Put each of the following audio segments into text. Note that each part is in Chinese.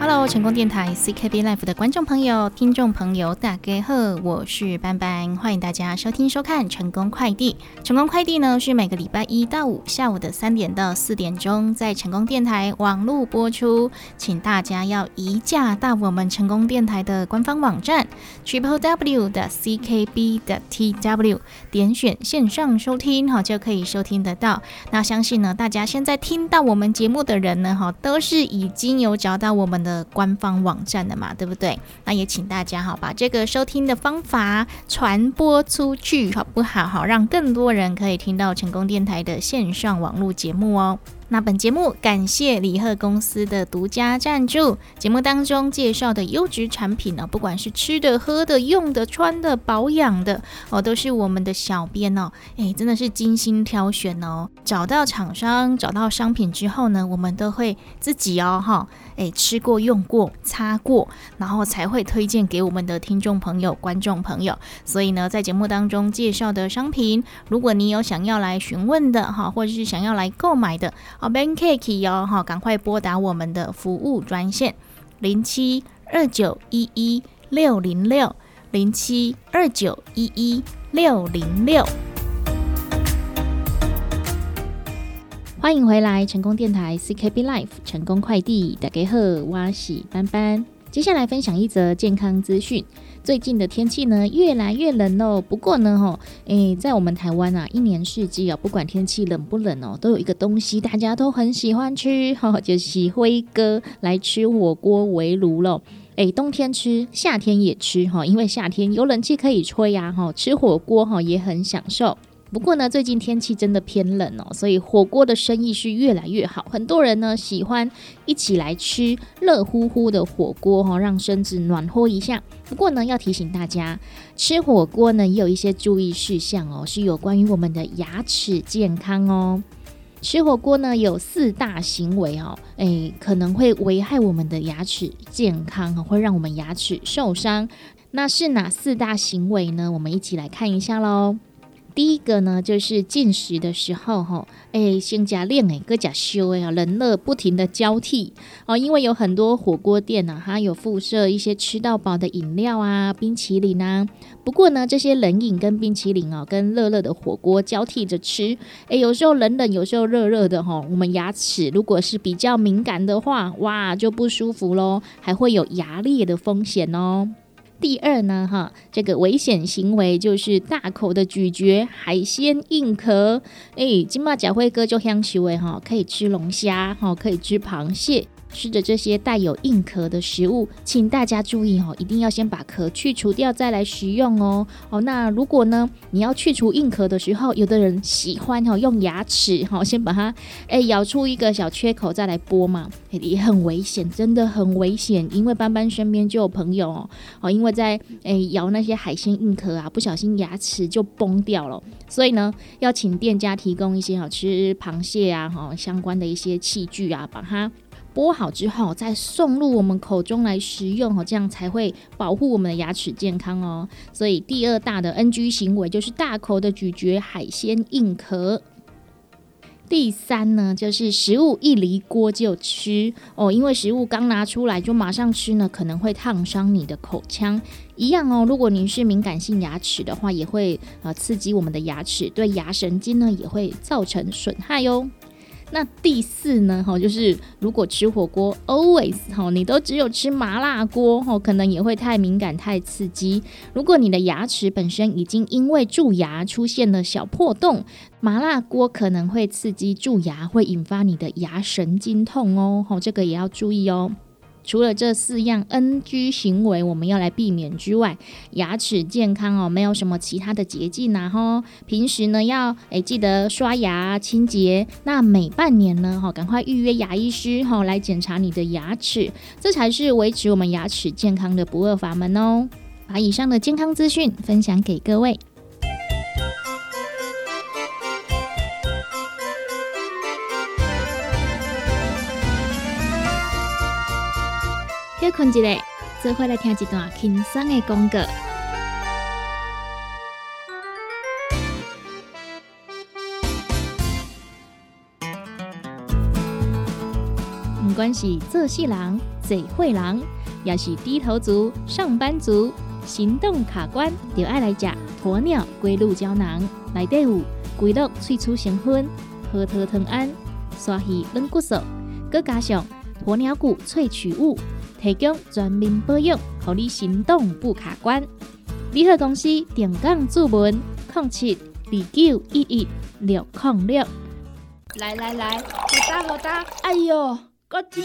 Hello，成功电台 CKB Life 的观众朋友、听众朋友，大家好，我是班班，欢迎大家收听收看成功快递。成功快递呢是每个礼拜一到五下午的三点到四点钟，在成功电台网络播出，请大家要移驾到我们成功电台的官方网站 triple w 的 CKB 的 TW，点选线上收听，哈就可以收听得到。那相信呢，大家现在听到我们节目的人呢，哈都是已经有找到我们的。官方网站的嘛，对不对？那也请大家哈，把这个收听的方法传播出去，好不好？好，让更多人可以听到成功电台的线上网络节目哦。那本节目感谢李贺公司的独家赞助。节目当中介绍的优质产品呢，不管是吃的、喝的、用的、穿的、保养的哦，都是我们的小编哦，哎，真的是精心挑选哦。找到厂商、找到商品之后呢，我们都会自己哦，哈，哎，吃过、用过、擦过，然后才会推荐给我们的听众朋友、观众朋友。所以呢，在节目当中介绍的商品，如果你有想要来询问的哈，或者是想要来购买的。好，Bankcake 哦，哈，赶快拨打我们的服务专线零七二九一一六零六零七二九一一六零六。欢迎回来，成功电台 CKB Life 成功快递打给贺哇喜班班。接下来分享一则健康资讯。最近的天气呢，越来越冷哦。不过呢，哈，诶，在我们台湾啊，一年四季啊，不管天气冷不冷哦，都有一个东西大家都很喜欢吃，哈，就是辉哥来吃火锅围炉喽。诶，冬天吃，夏天也吃，哈，因为夏天有冷气可以吹呀，哈，吃火锅哈也很享受。不过呢，最近天气真的偏冷哦，所以火锅的生意是越来越好。很多人呢喜欢一起来吃热乎乎的火锅哈，让身子暖和一下。不过呢，要提醒大家，吃火锅呢也有一些注意事项哦，是有关于我们的牙齿健康哦。吃火锅呢有四大行为哦，诶，可能会危害我们的牙齿健康，会让我们牙齿受伤。那是哪四大行为呢？我们一起来看一下喽。第一个呢，就是进食的时候，哈，哎，先加练哎，搁加修哎，冷热不停的交替哦，因为有很多火锅店呢，它有附设一些吃到饱的饮料啊，冰淇淋啊。不过呢，这些冷饮跟冰淇淋哦，跟热热的火锅交替着吃，哎，有时候冷冷，有时候热热的哈，我们牙齿如果是比较敏感的话，哇，就不舒服喽，还会有牙裂的风险哦。第二呢，哈，这个危险行为就是大口的咀嚼海鲜硬壳。哎，金马甲辉哥就香奇味哈，可以吃龙虾，哈，可以吃螃蟹。吃着这些带有硬壳的食物，请大家注意哦，一定要先把壳去除掉再来食用哦。哦，那如果呢，你要去除硬壳的时候，有的人喜欢哈用牙齿哈先把它诶咬出一个小缺口再来剥嘛，也很危险，真的很危险。因为斑斑身边就有朋友哦，哦因为在诶咬那些海鲜硬壳啊，不小心牙齿就崩掉了。所以呢，要请店家提供一些好吃螃蟹啊哈相关的一些器具啊，把它。剥好之后，再送入我们口中来食用哦，这样才会保护我们的牙齿健康哦。所以第二大的 NG 行为就是大口的咀嚼海鲜硬壳。第三呢，就是食物一离锅就吃哦，因为食物刚拿出来就马上吃呢，可能会烫伤你的口腔。一样哦，如果您是敏感性牙齿的话，也会呃刺激我们的牙齿，对牙神经呢也会造成损害哟。那第四呢？哈，就是如果吃火锅，always 哈，你都只有吃麻辣锅，哈，可能也会太敏感、太刺激。如果你的牙齿本身已经因为蛀牙出现了小破洞，麻辣锅可能会刺激蛀牙，会引发你的牙神经痛哦，哈，这个也要注意哦。除了这四样 NG 行为我们要来避免之外，牙齿健康哦，没有什么其他的捷径呐哈。平时呢要诶记得刷牙清洁，那每半年呢哈赶快预约牙医师哈来检查你的牙齿，这才是维持我们牙齿健康的不二法门哦。把以上的健康资讯分享给各位。休困一下，做回来听一段轻松的广告。不管是做戏人、嘴会人，也是低头族、上班族、行动卡关，就爱来食鸵鸟龟鹿胶囊。内底有龟鹿萃取成分，核桃藤胺、刷鱼软骨素，佮加上鸵鸟骨萃取物，提供全面保养，让你行动不卡关。联合公司定岗注文：零七二九一一六零六。来来来，好打好打！哎哟，够痛！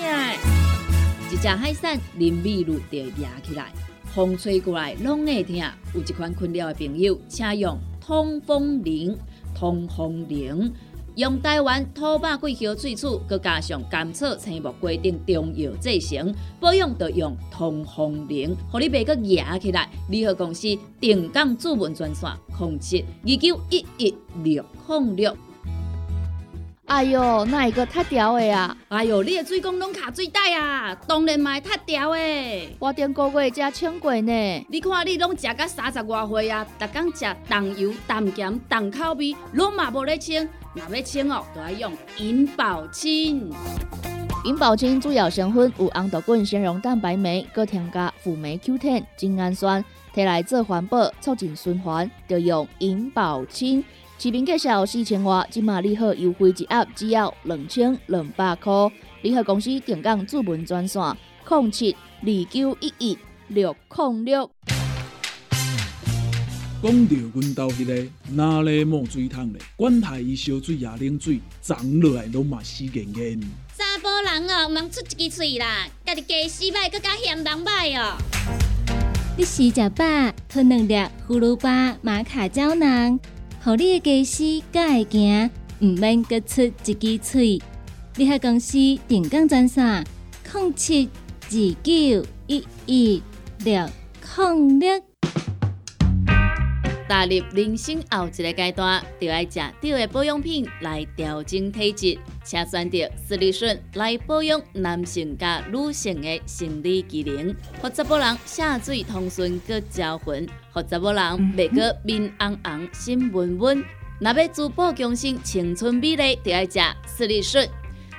一只海扇淋米露就压起来，风吹过来拢会痛。有一款困扰的朋友，请用通风铃。通风铃用台湾土白桂花萃取，佮加上甘草、青木规定中药制成，保养要用通风灵，互你袂佮压起来。联合公司定岗主文专线：控制二九一一六零六。哎哟，那一个太屌的啊！哎哟，你的水工拢卡水袋啊，当然嘛太屌的。我顶个月才称过呢。你看你拢食到三十外岁啊，逐工食重油、重咸、重口味，拢嘛无咧称。若要称哦，都要用银保清。银保清主要成分有红豆根、纤溶蛋白酶，搁添加辅酶 Q10、精氨酸，摕来做环保、促进循环，就用银保清。市民介绍四千瓦，今马利好优惠一盒只要两千两百块。联合公司定岗主文专线：零七二九一一六零六。讲到阮兜迄个哪里冒水桶咧？管他伊烧水也冷水，长落来拢嘛死严严。查甫人哦，毋通出一支喙啦，家己家洗歹，更加嫌人歹哦。你食食饱，吞两粒葫芦巴、玛卡胶囊。互你的家私才会行，毋免各出一支喙。你合公司定岗专线：零七二九一一六零六。踏入人生后一个阶段，就要食对的保养品来调整体质，请选择斯利顺来保养男性加女性的生理机能，或者某人下水通顺个招魂。或者某人袂过面红红、心温温，若要珠宝强身、青春美丽，就要食斯利顺。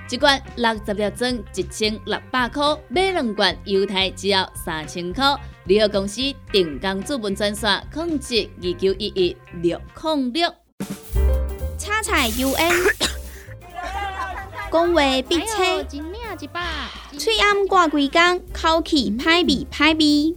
一罐六十粒装，一千六百块；买两罐，犹太只要三千块。联合公司定岗资本专线：控制二九一一六零六。叉彩 UN，讲话必切，嘴暗挂几工，口气歹味歹味。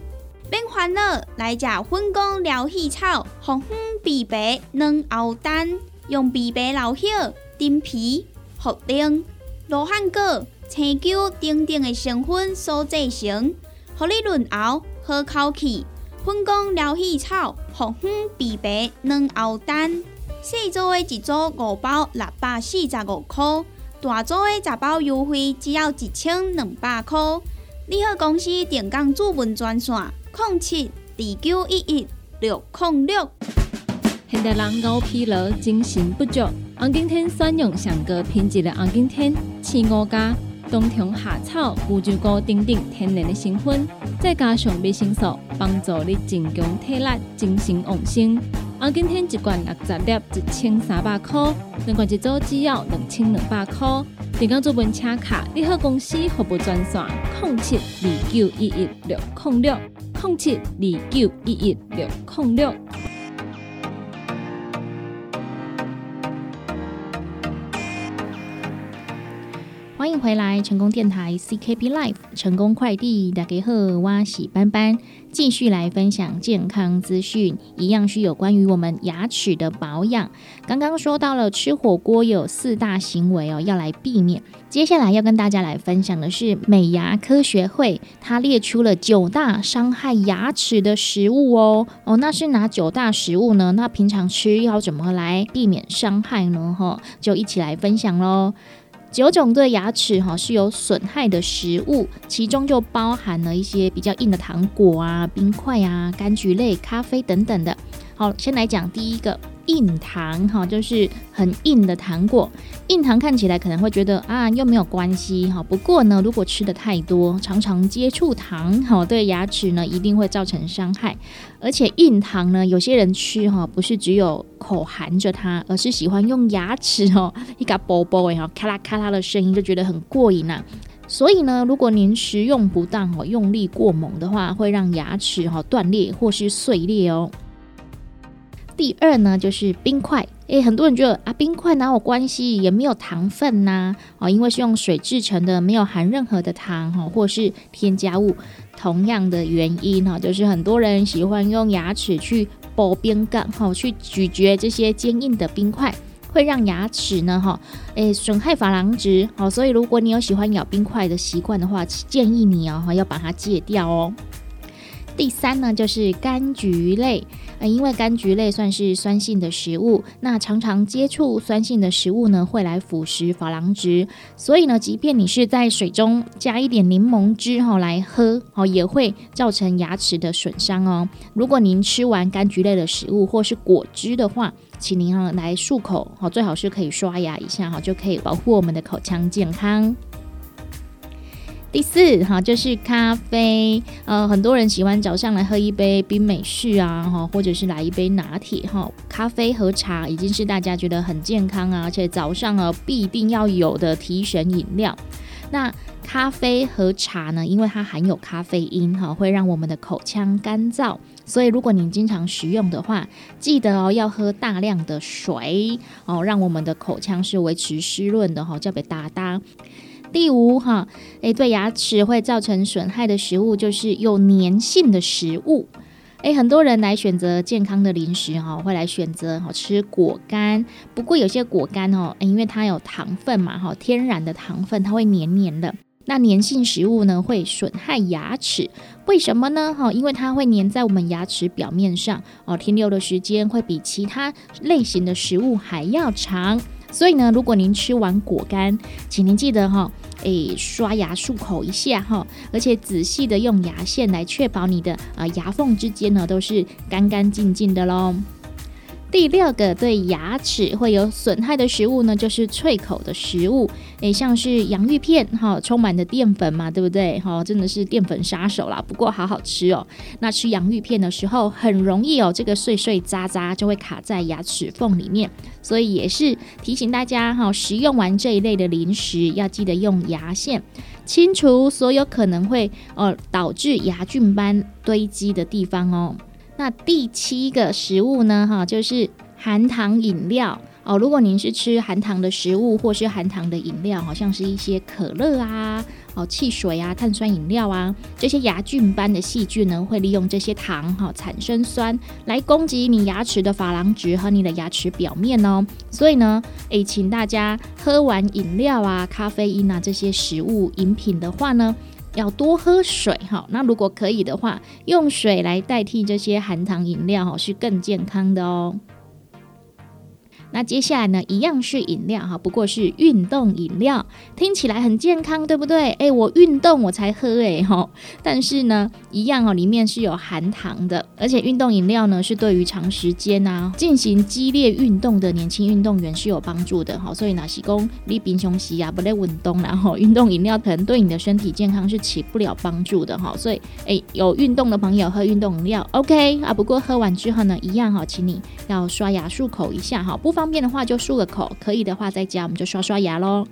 免烦恼，来食粉工疗气草，红红枇杷软喉丹，用枇杷老叶、丁皮、茯苓、罗汉果、青椒等等的成分所制成，互你润喉好口气。粉工疗气草，红粉枇杷软喉丹，细组的一组五包六百四十五块，大组的十包优惠只要一千两百块。你好，公司电工主文专线。零七二九一一六零六。现代人熬疲劳、精神不足，红景天选用上个品质的红景天，青五加冬虫夏草、乌鸡菇等等天然的成分，再加上维生素，帮助你增强体力、精神旺盛。红景天一罐六十粒，一千三百块；两罐一组只要两千两百块。电工做本车卡，你好公司服务专线：零七二九一一六零六。零七二九一一六零六。回来，成功电台 CKB Life 成功快递大家好，我是班班，继续来分享健康资讯，一样是有关于我们牙齿的保养。刚刚说到了吃火锅有四大行为哦，要来避免。接下来要跟大家来分享的是美牙科学会，它列出了九大伤害牙齿的食物哦哦，那是哪九大食物呢？那平常吃要怎么来避免伤害呢？哈，就一起来分享喽。九种对牙齿哈是有损害的食物，其中就包含了一些比较硬的糖果啊、冰块啊、柑橘类、咖啡等等的。好，先来讲第一个。硬糖哈，就是很硬的糖果。硬糖看起来可能会觉得啊，又没有关系哈。不过呢，如果吃的太多，常常接触糖哈，对牙齿呢一定会造成伤害。而且硬糖呢，有些人吃哈，不是只有口含着它，而是喜欢用牙齿哦，一个啵啵哎哈，咔啦咔啦的声音就觉得很过瘾呐。所以呢，如果您食用不当哦，用力过猛的话，会让牙齿哈断裂或是碎裂哦。第二呢，就是冰块。诶，很多人觉得啊，冰块哪有关系，也没有糖分呐，哦，因为是用水制成的，没有含任何的糖哈，或是添加物。同样的原因哈，就是很多人喜欢用牙齿去剥冰干哈，去咀嚼这些坚硬的冰块，会让牙齿呢哈，诶，损害珐琅质哦。所以如果你有喜欢咬冰块的习惯的话，建议你哦要把它戒掉哦。第三呢，就是柑橘类。呃，因为柑橘类算是酸性的食物，那常常接触酸性的食物呢，会来腐蚀珐琅质，所以呢，即便你是在水中加一点柠檬汁哈来喝，哦，也会造成牙齿的损伤哦。如果您吃完柑橘类的食物或是果汁的话，请您哈来漱口，好，最好是可以刷牙一下哈，就可以保护我们的口腔健康。第四哈就是咖啡，呃，很多人喜欢早上来喝一杯冰美式啊，哈，或者是来一杯拿铁哈。咖啡和茶已经是大家觉得很健康啊，而且早上啊必定要有的提神饮料。那咖啡和茶呢，因为它含有咖啡因哈，会让我们的口腔干燥，所以如果你经常食用的话，记得哦要喝大量的水哦，让我们的口腔是维持湿润的哈，叫别哒哒。第五哈，诶，对牙齿会造成损害的食物就是有粘性的食物。诶，很多人来选择健康的零食哈，会来选择好吃果干。不过有些果干哦，因为它有糖分嘛哈，天然的糖分，它会黏黏的。那粘性食物呢，会损害牙齿。为什么呢？哈，因为它会粘在我们牙齿表面上哦，停留的时间会比其他类型的食物还要长。所以呢，如果您吃完果干，请您记得哈，诶，刷牙漱口一下哈，而且仔细的用牙线来确保你的啊牙缝之间呢都是干干净净的喽。第六个对牙齿会有损害的食物呢，就是脆口的食物，诶，像是洋芋片，哈，充满的淀粉嘛，对不对？哈，真的是淀粉杀手啦。不过好好吃哦。那吃洋芋片的时候，很容易哦，这个碎碎渣渣就会卡在牙齿缝里面，所以也是提醒大家哈，食用完这一类的零食，要记得用牙线清除所有可能会呃导致牙菌斑堆积的地方哦。那第七个食物呢？哈，就是含糖饮料哦。如果您是吃含糖的食物或是含糖的饮料，好像是一些可乐啊、哦汽水啊、碳酸饮料啊，这些牙菌斑的细菌呢，会利用这些糖哈产生酸来攻击你牙齿的珐琅质和你的牙齿表面哦。所以呢，诶，请大家喝完饮料啊、咖啡因啊这些食物饮品的话呢。要多喝水哈，那如果可以的话，用水来代替这些含糖饮料哈，是更健康的哦。那接下来呢，一样是饮料哈，不过是运动饮料，听起来很健康，对不对？哎，我运动我才喝哎哈，但是呢，一样哦，里面是有含糖的，而且运动饮料呢，是对于长时间啊进行激烈运动的年轻运动员是有帮助的哈。所以呢，喜功你平胸西啊，不累运动，然后运动饮料可能对你的身体健康是起不了帮助的哈。所以哎，有运动的朋友喝运动饮料，OK 啊。不过喝完之后呢，一样哈，请你要刷牙漱口一下哈，不。方便的话就漱个口，可以的话在家我们就刷刷牙喽。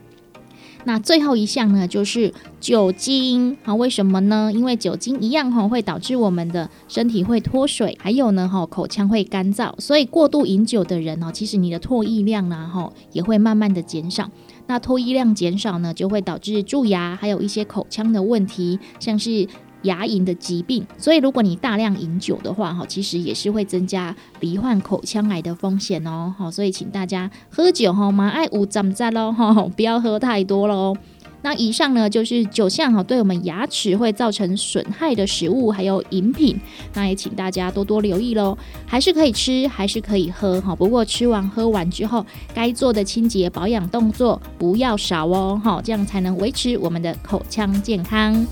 那最后一项呢，就是酒精啊？为什么呢？因为酒精一样哈，会导致我们的身体会脱水，还有呢哈，口腔会干燥。所以过度饮酒的人哦，其实你的唾液量呢哈，也会慢慢的减少。那唾液量减少呢，就会导致蛀牙，还有一些口腔的问题，像是。牙龈的疾病，所以如果你大量饮酒的话，哈，其实也是会增加罹患口腔癌的风险哦，好，所以请大家喝酒哈，马爱五怎么在喽，哈，不要喝太多喽。那以上呢就是酒项哈，对我们牙齿会造成损害的食物还有饮品，那也请大家多多留意喽。还是可以吃，还是可以喝哈，不过吃完喝完之后，该做的清洁保养动作不要少哦，哈，这样才能维持我们的口腔健康。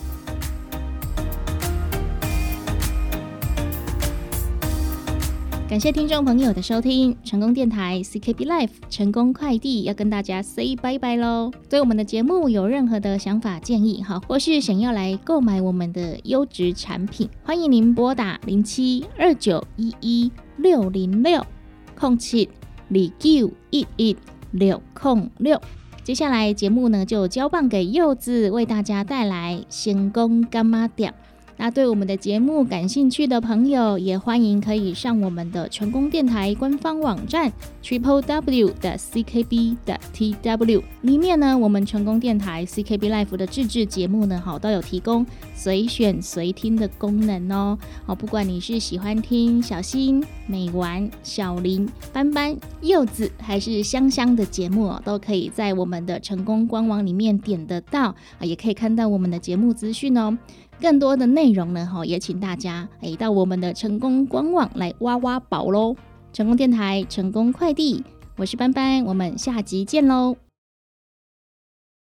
感谢听众朋友的收听，成功电台 CKB Life 成功快递要跟大家 say 拜拜喽。对我们的节目有任何的想法建议哈，或是想要来购买我们的优质产品，欢迎您拨打零七二九一一六零六空七二九一一六空六。接下来节目呢就交棒给柚子，为大家带来星功干妈店。那对我们的节目感兴趣的朋友，也欢迎可以上我们的成功电台官方网站 triple w 的 c k b 的 t w 里面呢，我们成功电台 c k b life 的自制节目呢，好都有提供随选随听的功能哦。哦，不管你是喜欢听小新、美丸、小林、斑斑、柚子，还是香香的节目哦，都可以在我们的成功官网里面点得到啊，也可以看到我们的节目资讯哦。更多的内容呢，哈，也请大家诶到我们的成功官网来挖挖宝喽！成功电台，成功快递，我是班班，我们下集见喽！